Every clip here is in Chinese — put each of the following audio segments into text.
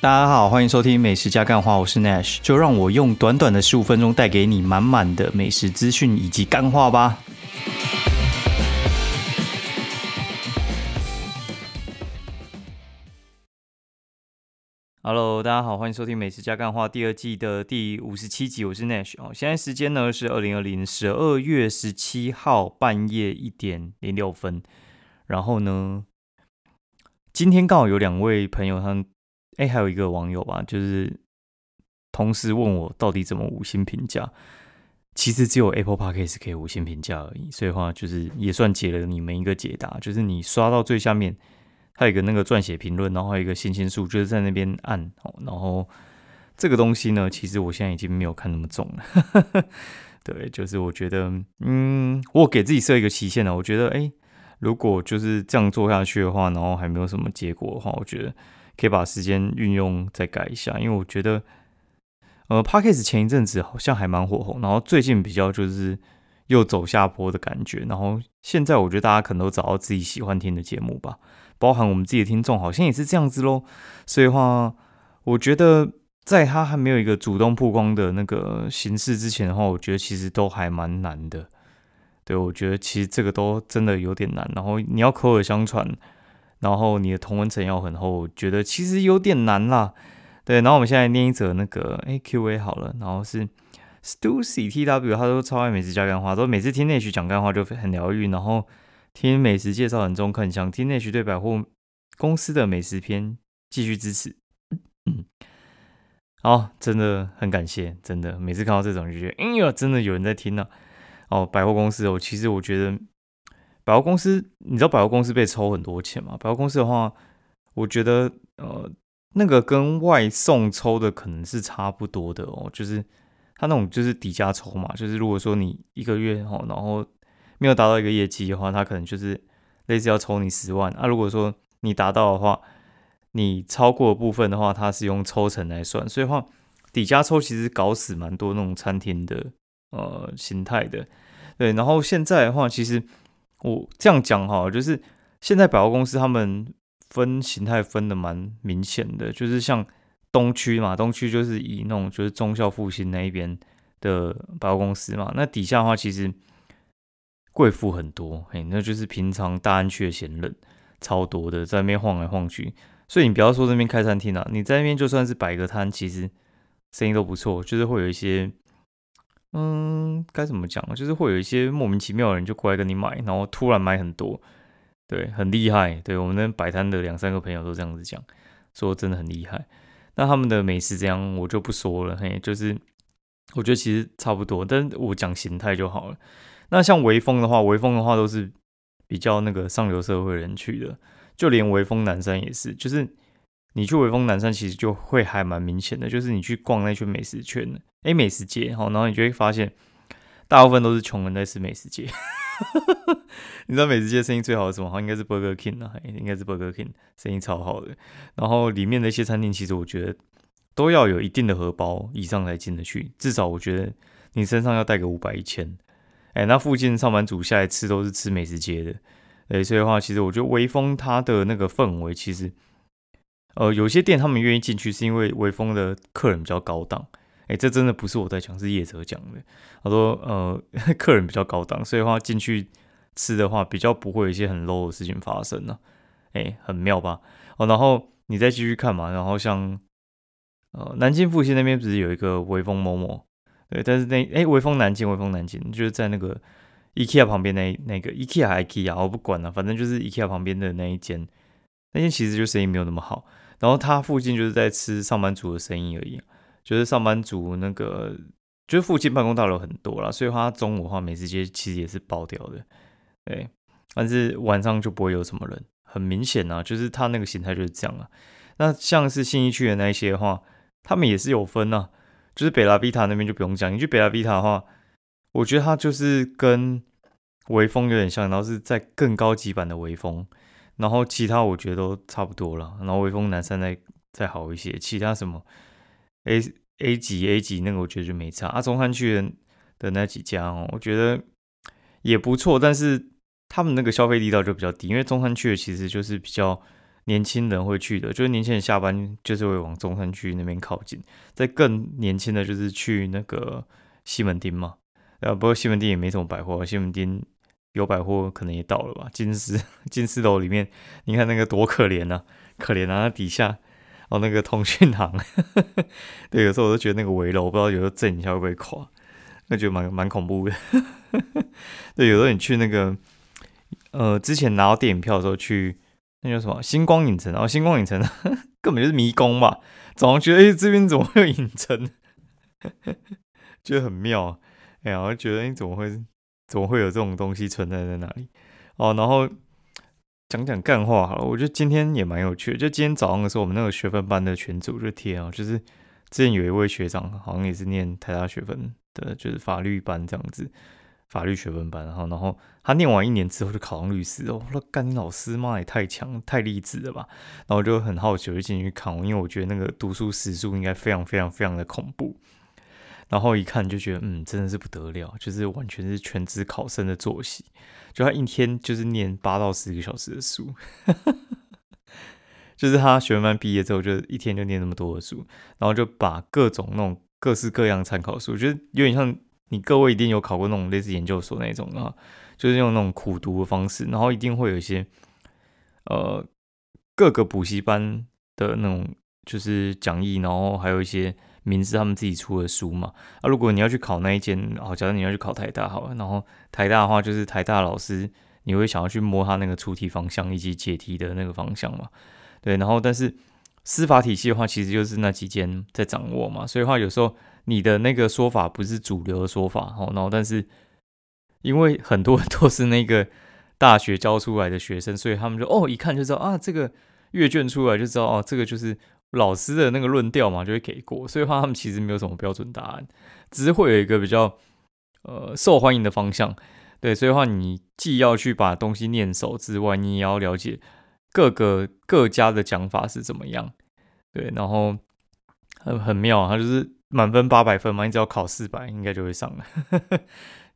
大家好，欢迎收听美食加干话，我是 Nash，就让我用短短的十五分钟带给你满满的美食资讯以及干话吧。Hello，大家好，欢迎收听美食加干话第二季的第五十七集，我是 Nash 哦。现在时间呢是二零二零十二月十七号半夜一点零六分，然后呢，今天刚好有两位朋友他们。哎，还有一个网友吧，就是同时问我到底怎么五星评价。其实只有 Apple Podcast 可以五星评价而已，所以话就是也算解了你们一个解答。就是你刷到最下面，它有个那个撰写评论，然后还有一个星星数，就是在那边按哦。然后这个东西呢，其实我现在已经没有看那么重了。对，就是我觉得，嗯，我给自己设一个期限了。我觉得，哎，如果就是这样做下去的话，然后还没有什么结果的话，我觉得。可以把时间运用再改一下，因为我觉得，呃，Parkes 前一阵子好像还蛮火红，然后最近比较就是又走下坡的感觉，然后现在我觉得大家可能都找到自己喜欢听的节目吧，包含我们自己的听众好像也是这样子喽。所以话，我觉得在他还没有一个主动曝光的那个形式之前的话，我觉得其实都还蛮难的。对我觉得其实这个都真的有点难，然后你要口耳相传。然后你的同文层要很厚，觉得其实有点难啦。对，然后我们现在念一则那个 A Q A 好了，然后是 Stussy T W，他都超爱美食加干话，都每次听内许讲干话就很疗愈，然后听美食介绍很中肯，想听内许对百货公司的美食篇继续支持。嗯，好，真的很感谢，真的每次看到这种就觉得，哎呀，真的有人在听呢。哦，百货公司哦，其实我觉得。百货公司，你知道百货公司被抽很多钱吗？百货公司的话，我觉得呃，那个跟外送抽的可能是差不多的哦，就是他那种就是底价抽嘛，就是如果说你一个月哦，然后没有达到一个业绩的话，他可能就是类似要抽你十万啊。如果说你达到的话，你超过部分的话，他是用抽成来算，所以话底价抽其实搞死蛮多那种餐厅的呃形态的，对。然后现在的话，其实。我这样讲哈，就是现在百货公司他们分形态分的蛮明显的，就是像东区嘛，东区就是以那种就是中校复兴那一边的百货公司嘛，那底下的话其实贵妇很多，嘿，那就是平常大安区的闲人超多的，在那边晃来晃去，所以你不要说那边开餐厅啊，你在那边就算是摆个摊，其实生意都不错，就是会有一些。嗯，该怎么讲就是会有一些莫名其妙的人就过来跟你买，然后突然买很多，对，很厉害。对我们那摆摊的两三个朋友都这样子讲，说真的很厉害。那他们的美食这样我就不说了，嘿，就是我觉得其实差不多，但我讲形态就好了。那像微风的话，微风的话都是比较那个上流社会人去的，就连微风南山也是，就是你去威风南山其实就会还蛮明显的，就是你去逛那圈美食圈的。哎，美食街哈，然后你就会发现，大部分都是穷人在吃美食街。你知道美食街生意最好的什么？好，应该是 Burger King 啊，应该是 Burger King 生意超好的。然后里面的一些餐厅，其实我觉得都要有一定的荷包以上才进得去，至少我觉得你身上要带个五百一千。哎，那附近上班族下来吃都是吃美食街的。哎，所以的话，其实我觉得微风它的那个氛围，其实呃有些店他们愿意进去，是因为微风的客人比较高档。哎，这真的不是我在讲，是业者讲的。他说，呃，客人比较高档，所以话进去吃的话，比较不会有一些很 low 的事情发生呢。哎，很妙吧？哦，然后你再继续看嘛。然后像，呃，南京复兴那边不是有一个微风某某？对，但是那哎，微风南京，微风南京就是在那个 IKEA 旁边那那个 IKEA IKEA，我不管了，反正就是 IKEA 旁边的那一间，那间其实就生意没有那么好。然后他附近就是在吃上班族的生意而已。就是上班族那个，就是附近办公大楼很多啦，所以他中午的话，美食街其实也是爆掉的，对。但是晚上就不会有什么人，很明显啊，就是他那个形态就是这样啊。那像是信义区的那一些的话，他们也是有分呐，就是北拉比塔那边就不用讲，你去北拉比塔的话，我觉得它就是跟微风有点像，然后是在更高级版的微风，然后其他我觉得都差不多了，然后微风南山再再好一些，其他什么。A A 级 A 级那个我觉得就没差啊，中山区的的那几家哦，我觉得也不错，但是他们那个消费力道就比较低，因为中山区的其实就是比较年轻人会去的，就是年轻人下班就是会往中山区那边靠近。再更年轻的就是去那个西门町嘛，呃，不过西门町也没什么百货，西门町有百货可能也到了吧。金丝 金丝楼里面，你看那个多可怜啊，可怜啊，那底下哦那个通讯行，对，有时候我都觉得那个围楼，我不知道有时候震一下会不会垮，那就蛮蛮恐怖的。对，有时候你去那个，呃，之前拿到电影票的时候去。那叫什么星光影城？然后星光影城根本就是迷宫吧？总觉得哎，这边怎么会有影城？觉得很妙。哎呀，我觉得你怎么会怎么会有这种东西存在在那里？哦，然后讲讲干话好了。我觉得今天也蛮有趣的。就今天早上的时候，我们那个学分班的群组就贴啊，就是之前有一位学长，好像也是念台大学分的，就是法律班这样子。法律学分班，然后，然后他念完一年之后就考上律师哦。那干你老师妈也太强，太励志了吧！然后就很好奇，就进去看，因为我觉得那个读书时数应该非常非常非常的恐怖。然后一看就觉得，嗯，真的是不得了，就是完全是全职考生的作息。就他一天就是念八到十个小时的书，就是他学分班毕业之后就一天就念那么多的书，然后就把各种那种各式各样参考书，我觉得有点像。你各位一定有考过那种类似研究所那种啊，就是用那种苦读的方式，然后一定会有一些呃各个补习班的那种就是讲义，然后还有一些名字他们自己出的书嘛。啊，如果你要去考那一间，哦，假如你要去考台大，好了，然后台大的话就是台大老师，你会想要去摸他那个出题方向以及解题的那个方向嘛？对，然后但是司法体系的话，其实就是那几间在掌握嘛，所以话有时候。你的那个说法不是主流的说法，哦，然后但是因为很多都是那个大学教出来的学生，所以他们就哦一看就知道啊，这个阅卷出来就知道哦，这个就是老师的那个论调嘛，就会给过。所以话他们其实没有什么标准答案，只是会有一个比较呃受欢迎的方向。对，所以话你既要去把东西念熟之外，你也要了解各个各家的讲法是怎么样。对，然后很很妙啊，他就是。满分八百分嘛，你只要考四百，应该就会上了。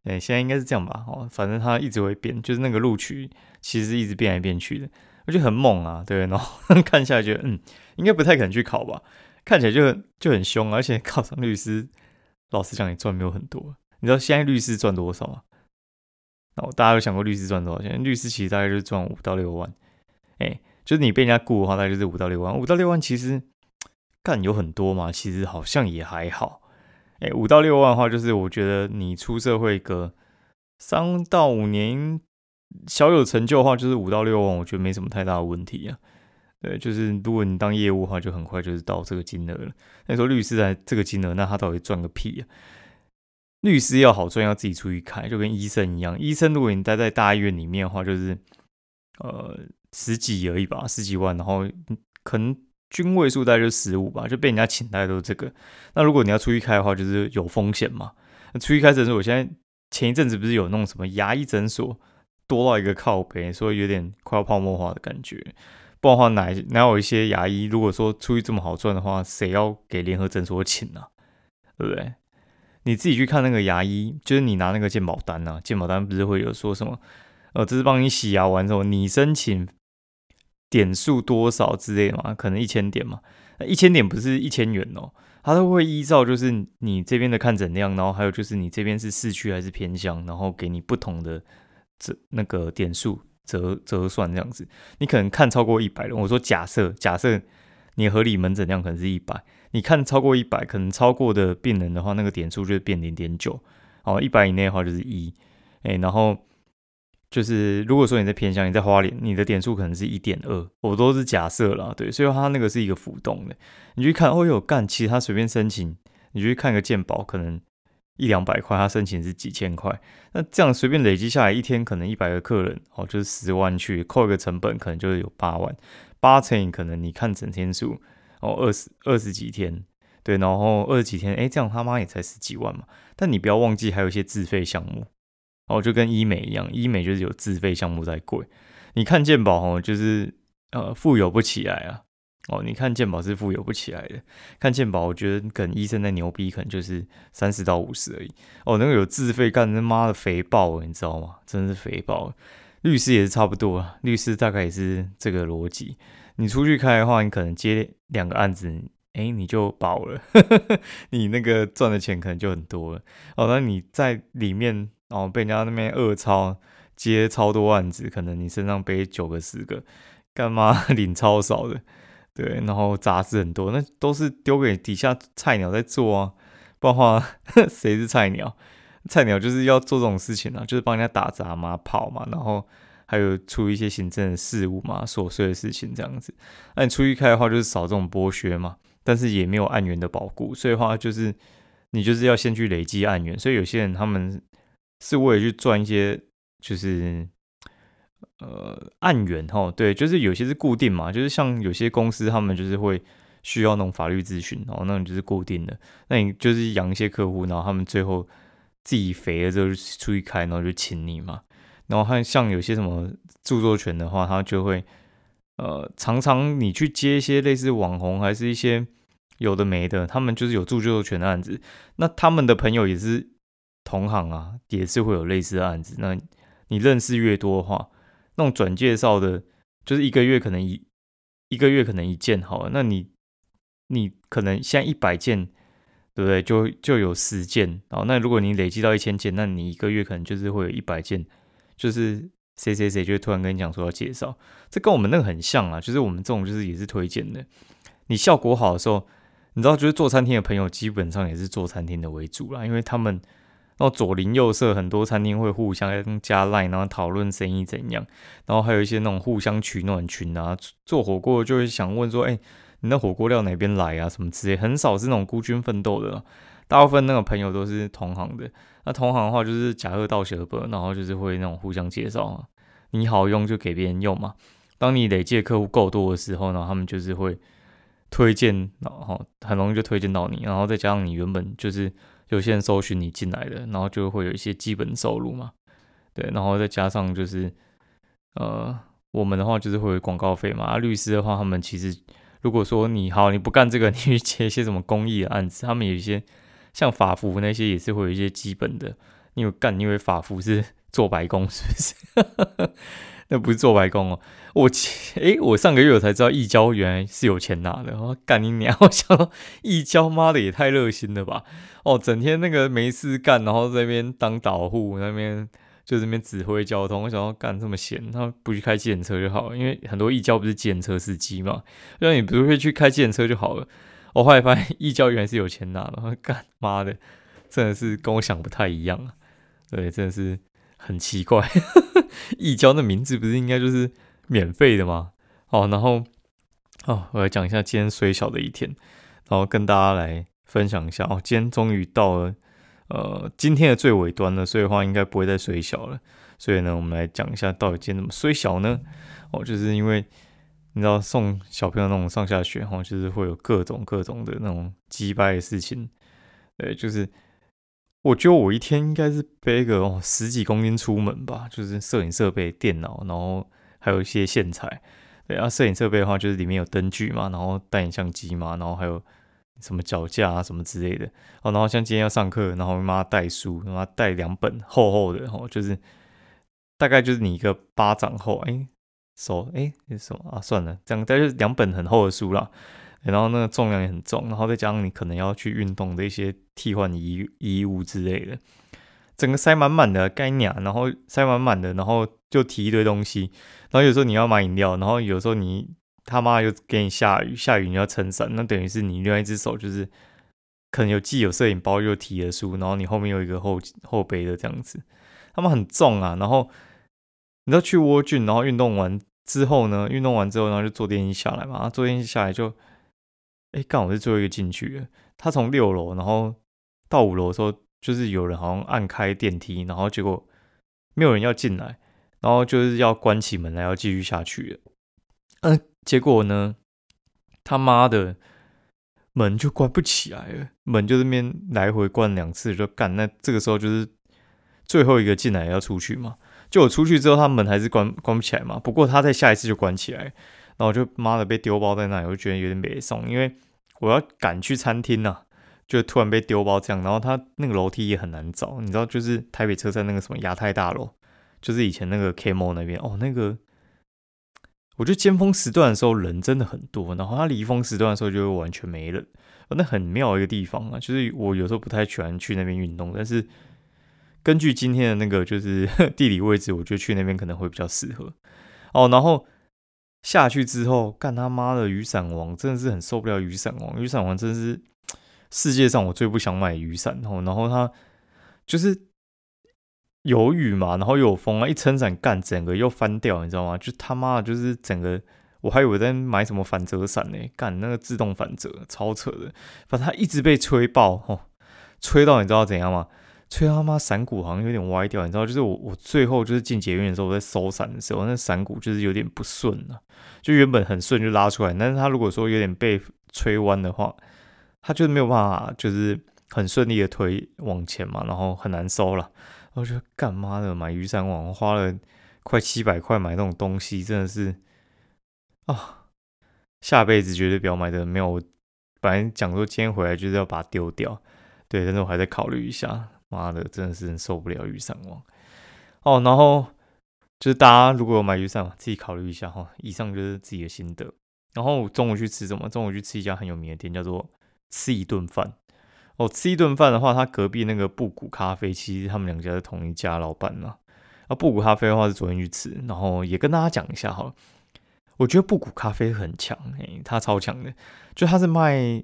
哎，现在应该是这样吧？哦，反正它一直会变，就是那个录取其实一直变来变去的，我觉得很猛啊。对，然后 看下来觉得，嗯，应该不太可能去考吧？看起来就就很凶，而且考上律师，老实讲也赚没有很多。你知道现在律师赚多少吗？哦，大家有想过律师赚多少钱？律师其实大概就是赚五到六万。哎，就是你被人家雇的话，大概就是五到六万。五到六万其实。干有很多嘛，其实好像也还好。哎，五到六万的话，就是我觉得你出社会个三到五年，小有成就的话，就是五到六万，我觉得没什么太大的问题啊。对，就是如果你当业务的话，就很快就是到这个金额了。那时候律师在这个金额，那他到底赚个屁啊？律师要好赚，要自己出去开，就跟医生一样。医生如果你待在大医院里面的话，就是呃十几而已吧，十几万，然后可能。均位数大概就十五吧，就被人家请，大概都是这个。那如果你要出去开的话，就是有风险嘛。那出去开诊所，我现在前一阵子不是有弄什么牙医诊所多到一个靠背，所以有点快要泡沫化的感觉。不然的话，哪哪有一些牙医，如果说出去这么好赚的话，谁要给联合诊所请呢？对不对？你自己去看那个牙医，就是你拿那个鉴保单啊，鉴保单不是会有说什么？呃，这是帮你洗牙完之后，你申请。点数多少之类的嘛？可能一千点嘛？那一千点不是一千元哦，它都会依照就是你这边的看诊量，然后还有就是你这边是市区还是偏乡，然后给你不同的折那个点数折折算这样子。你可能看超过一百了，我说假设假设你合理门诊量可能是一百，你看超过一百，可能超过的病人的话，那个点数就变零点九哦，一百以内的话就是一，哎，然后。就是如果说你在偏乡，你在花莲，你的点数可能是一点二，我都是假设啦，对，所以它那个是一个浮动的。你去看，哦哟，干，其实他随便申请，你去看个鉴宝，可能一两百块，他申请是几千块，那这样随便累积下来，一天可能一百个客人，哦，就是十万去扣一个成本，可能就是有八万，八乘以可能你看整天数，哦，二十二十几天，对，然后二十几天，哎，这样他妈也才十几万嘛。但你不要忘记，还有一些自费项目。哦，就跟医美一样，医美就是有自费项目在贵。你看健保哦，就是呃富有不起来啊。哦，你看健保是富有不起来的。看健保，我觉得可能医生在牛逼，可能就是三十到五十而已。哦，那个有自费干，他妈的肥爆，你知道吗？真是肥爆。律师也是差不多啊，律师大概也是这个逻辑。你出去开的话，你可能接两个案子，哎，你就饱了，你那个赚的钱可能就很多了。哦，那你在里面哦被人家那边恶超接超多案子，可能你身上背九个十个，干嘛 领超少的？对，然后杂事很多，那都是丢给底下菜鸟在做啊，不然的话 谁是菜鸟？菜鸟就是要做这种事情啊，就是帮人家打杂嘛、跑嘛，然后还有出一些行政的事务嘛、琐碎的事情这样子。那你出去开的话，就是少这种剥削嘛，但是也没有案源的保护，所以话就是你就是要先去累积案源。所以有些人他们是为了去赚一些，就是呃案源哈，对，就是有些是固定嘛，就是像有些公司他们就是会需要那种法律咨询，然后那种就是固定的，那你就是养一些客户，然后他们最后。自己肥了之后出去开，然后就请你嘛。然后还像有些什么著作权的话，他就会呃常常你去接一些类似网红，还是一些有的没的，他们就是有著作权的案子。那他们的朋友也是同行啊，也是会有类似的案子。那你认识越多的话，那种转介绍的，就是一个月可能一一个月可能一件好了。那你你可能现在一百件。对不对？就就有十件，哦。那如果你累积到一千件，那你一个月可能就是会有一百件，就是谁谁谁就突然跟你讲说要介绍，这跟我们那个很像啊，就是我们这种就是也是推荐的。你效果好的时候，你知道，就是做餐厅的朋友基本上也是做餐厅的为主啦，因为他们然后左邻右舍很多餐厅会互相加 line，然后讨论生意怎样，然后还有一些那种互相取暖群啊，做火锅就会想问说，哎。你那火锅料哪边来啊？什么之类，很少是那种孤军奋斗的，大部分那个朋友都是同行的。那同行的话，就是假贺道学本，然后就是会那种互相介绍啊。你好用就给别人用嘛。当你累计客户够多的时候呢，他们就是会推荐，然后很容易就推荐到你。然后再加上你原本就是有些人搜寻你进来的，然后就会有一些基本收入嘛。对，然后再加上就是呃，我们的话就是会有广告费嘛。啊，律师的话，他们其实。如果说你好，你不干这个，你去接一些什么公益的案子，他们有一些像法服那些也是会有一些基本的。因为干，因为法服是做白工，是不是？那不是做白工哦。我诶，我上个月我才知道易交原来是有钱拿的。我干你娘！我想到易交妈的也太热心了吧？哦，整天那个没事干，然后在那边当导护那边。就这边指挥交通，我想要干这么闲，他不去开计程车就好了，因为很多义交不是计程车司机嘛，那你不会去开计程车就好了。我后来发现义交原来是有钱拿的，干妈的，真的是跟我想不太一样啊，对，真的是很奇怪。易交的名字不是应该就是免费的吗？哦，然后哦，我来讲一下今天虽小的一天，然后跟大家来分享一下哦，今天终于到了。呃，今天的最尾端了，所以的话应该不会再虽小了。所以呢，我们来讲一下到底今天怎么虽小呢？哦，就是因为你知道送小朋友那种上下学哈，就是会有各种各种的那种击败的事情。对，就是我觉得我一天应该是背个哦十几公斤出门吧，就是摄影设备、电脑，然后还有一些线材。对啊，摄影设备的话就是里面有灯具嘛，然后带影相机嘛，然后还有。什么脚架啊，什么之类的哦，然后像今天要上课，然后妈带书，妈带两本厚厚的哦，就是大概就是你一个巴掌厚，哎，手哎什么啊？算了，这样大概就是两本很厚的书啦。然后那个重量也很重，然后再加上你可能要去运动的一些替换衣衣物之类的，整个塞满满的干娘，然后塞满满的，然后就提一堆东西，然后有时候你要买饮料，然后有时候你。他妈又给你下雨，下雨你要撑伞，那等于是你另外一只手就是可能有既有摄影包又提了书，然后你后面有一个后后背的这样子，他们很重啊。然后你知道去蜗郡，然后运动完之后呢，运动完之后然后就坐电梯下来嘛，坐电梯下来就，哎，刚好是最后一个进去的。他从六楼然后到五楼的时候，就是有人好像按开电梯，然后结果没有人要进来，然后就是要关起门来要继续下去了。嗯。结果呢，他妈的门就关不起来了，门就这边来回关两次就干。那这个时候就是最后一个进来要出去嘛，就我出去之后，他门还是关关不起来嘛。不过他在下一次就关起来，然后我就妈的被丢包在那里，我就觉得有点没送，因为我要赶去餐厅呐，就突然被丢包这样。然后他那个楼梯也很难找，你知道，就是台北车站那个什么亚太大楼，就是以前那个 K m o 那边哦，那个。我觉得尖峰时段的时候人真的很多，然后它离峰时段的时候就会完全没人，那很妙一个地方啊。就是我有时候不太喜欢去那边运动，但是根据今天的那个就是 地理位置，我觉得去那边可能会比较适合哦。然后下去之后，干他妈的雨伞王，真的是很受不了雨伞王。雨伞王真的是 世界上我最不想买雨伞哦。然后他就是。有雨嘛，然后有风啊，一撑伞干，整个又翻掉，你知道吗？就他妈的，就是整个，我还以为在买什么反折伞呢，干那个自动反折，超扯的。反正它一直被吹爆，吼，吹到你知道怎样吗？吹他妈伞骨好像有点歪掉，你知道？就是我我最后就是进捷运的时候，我在收伞的时候，那伞骨就是有点不顺了，就原本很顺就拉出来，但是它如果说有点被吹弯的话，它就是没有办法，就是很顺利的推往前嘛，然后很难收了。我觉得干妈的买雨伞网花了快七百块买那种东西，真的是啊，下辈子绝对不要买的。没有，本来讲说今天回来就是要把它丢掉，对，但是我还在考虑一下。妈的，真的是受不了雨伞网哦。然后就是大家如果有买雨伞，自己考虑一下哈。以上就是自己的心得。然后中午去吃什么？中午去吃一家很有名的店，叫做吃一顿饭。哦，吃一顿饭的话，他隔壁那个布谷咖啡，其实他们两家是同一家老板呢。啊，布谷咖啡的话是昨天去吃，然后也跟大家讲一下哈。我觉得布谷咖啡很强，哎，它超强的，就它是卖，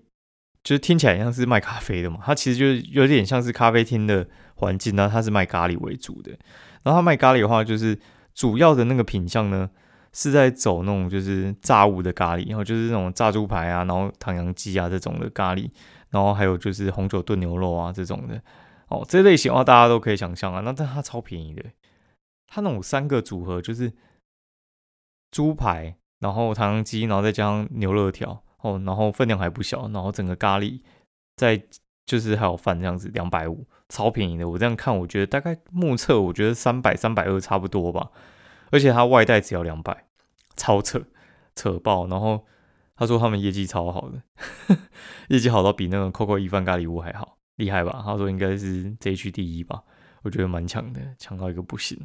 就是听起来像是卖咖啡的嘛，它其实就是有点像是咖啡厅的环境呢，它是卖咖喱为主的。然后它卖咖喱的话，就是主要的那个品相呢，是在走那种就是炸物的咖喱，然后就是那种炸猪排啊，然后唐扬鸡啊这种的咖喱。然后还有就是红酒炖牛肉啊这种的哦，这类型的话大家都可以想象啊。那但它超便宜的，它那种三个组合就是猪排，然后唐扬鸡，然后再加上牛肉条哦，然后分量还不小，然后整个咖喱在就是还有饭这样子，两百五，超便宜的。我这样看，我觉得大概目测，我觉得三百三百二差不多吧。而且它外带只要两百，超扯扯爆，然后。他说他们业绩超好的，业绩好到比那个 Coco 一饭咖喱屋还好，厉害吧？他说应该是这一区第一吧，我觉得蛮强的，强到一个不行。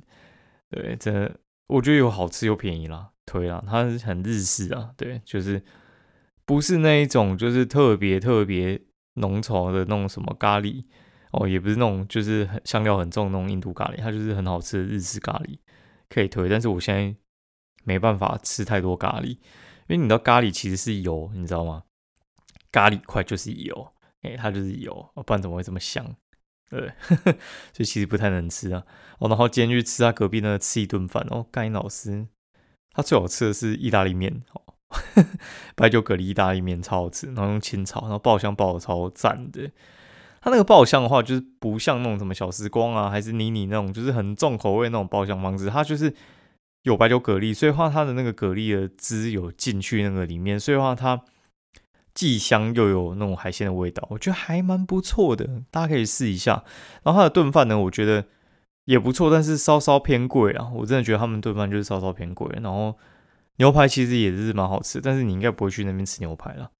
对，真的，我觉得有好吃又便宜啦，推啦，它是很日式啊，对，就是不是那一种就是特别特别浓稠的那种什么咖喱哦，也不是那种就是很香料很重那种印度咖喱，它就是很好吃的日式咖喱，可以推。但是我现在没办法吃太多咖喱。因为你知道咖喱其实是油，你知道吗？咖喱块就是油，哎，它就是油，不然怎么会这么香？对，所以其实不太能吃啊。哦，然后今天去吃他隔壁那吃一顿饭，哦，甘老师他最好吃的是意大利面，哦，白酒蛤蜊意大利面超好吃，然后用清炒，然后爆香爆的超赞的。它那个爆香的话，就是不像那种什么小时光啊，还是妮妮那种，就是很重口味那种爆香方式，它就是。有白酒蛤蜊，所以话它的那个蛤蜊的汁有进去那个里面，所以话它既香又有那种海鲜的味道，我觉得还蛮不错的，大家可以试一下。然后它的炖饭呢，我觉得也不错，但是稍稍偏贵啊。我真的觉得他们炖饭就是稍稍偏贵。然后牛排其实也是蛮好吃，但是你应该不会去那边吃牛排了。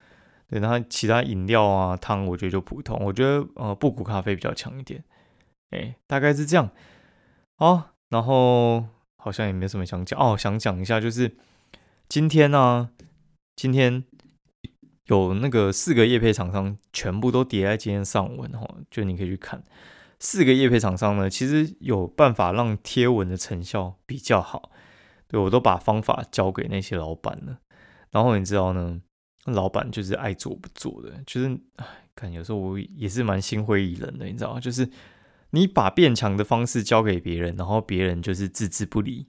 对，然后其他饮料啊汤，我觉得就普通。我觉得呃布谷咖啡比较强一点。哎，大概是这样。好，然后。好像也没什么想讲哦，想讲一下，就是今天呢，今天有那个四个叶配厂商全部都叠在今天上文哈，就你可以去看四个叶配厂商呢，其实有办法让贴文的成效比较好，对我都把方法交给那些老板了，然后你知道呢，老板就是爱做不做的，就是哎，看有时候我也是蛮心灰意冷的，你知道吗？就是。你把变强的方式交给别人，然后别人就是置之不理，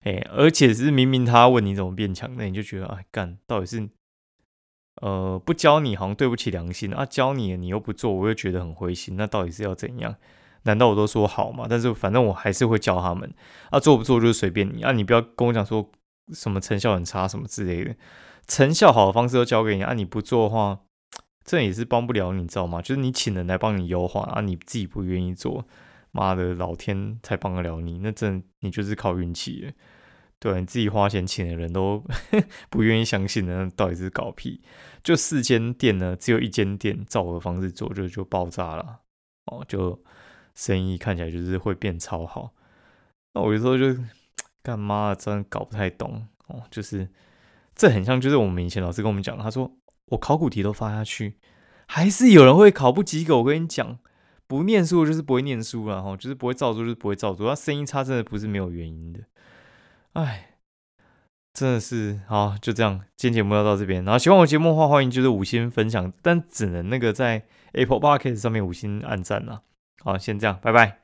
哎，而且是明明他问你怎么变强，那你就觉得哎干，到底是呃不教你好像对不起良心啊，教你你又不做，我又觉得很灰心，那到底是要怎样？难道我都说好吗？但是反正我还是会教他们啊，做不做就是随便你啊，你不要跟我讲说什么成效很差什么之类的，成效好的方式都教给你啊，你不做的话。这也是帮不了你，知道吗？就是你请人来帮你优化啊，你自己不愿意做，妈的，老天才帮得了你，那真你就是靠运气。对，你自己花钱请的人都 不愿意相信的，那到底是搞屁？就四间店呢，只有一间店照我的方式做，就就爆炸了哦，就生意看起来就是会变超好。那我有时候就干妈真搞不太懂哦，就是这很像，就是我们以前老师跟我们讲，他说我考古题都发下去，还是有人会考不及格。我跟你讲，不念书就是不会念书了哈，就是不会照做就是不会照做，他声音差真的不是没有原因的。哎，真的是好，就这样，今天节目要到这边。然后喜欢我节目的话，欢迎就是五星分享，但只能那个在 Apple Podcast 上面五星按赞啦。好，先这样，拜拜。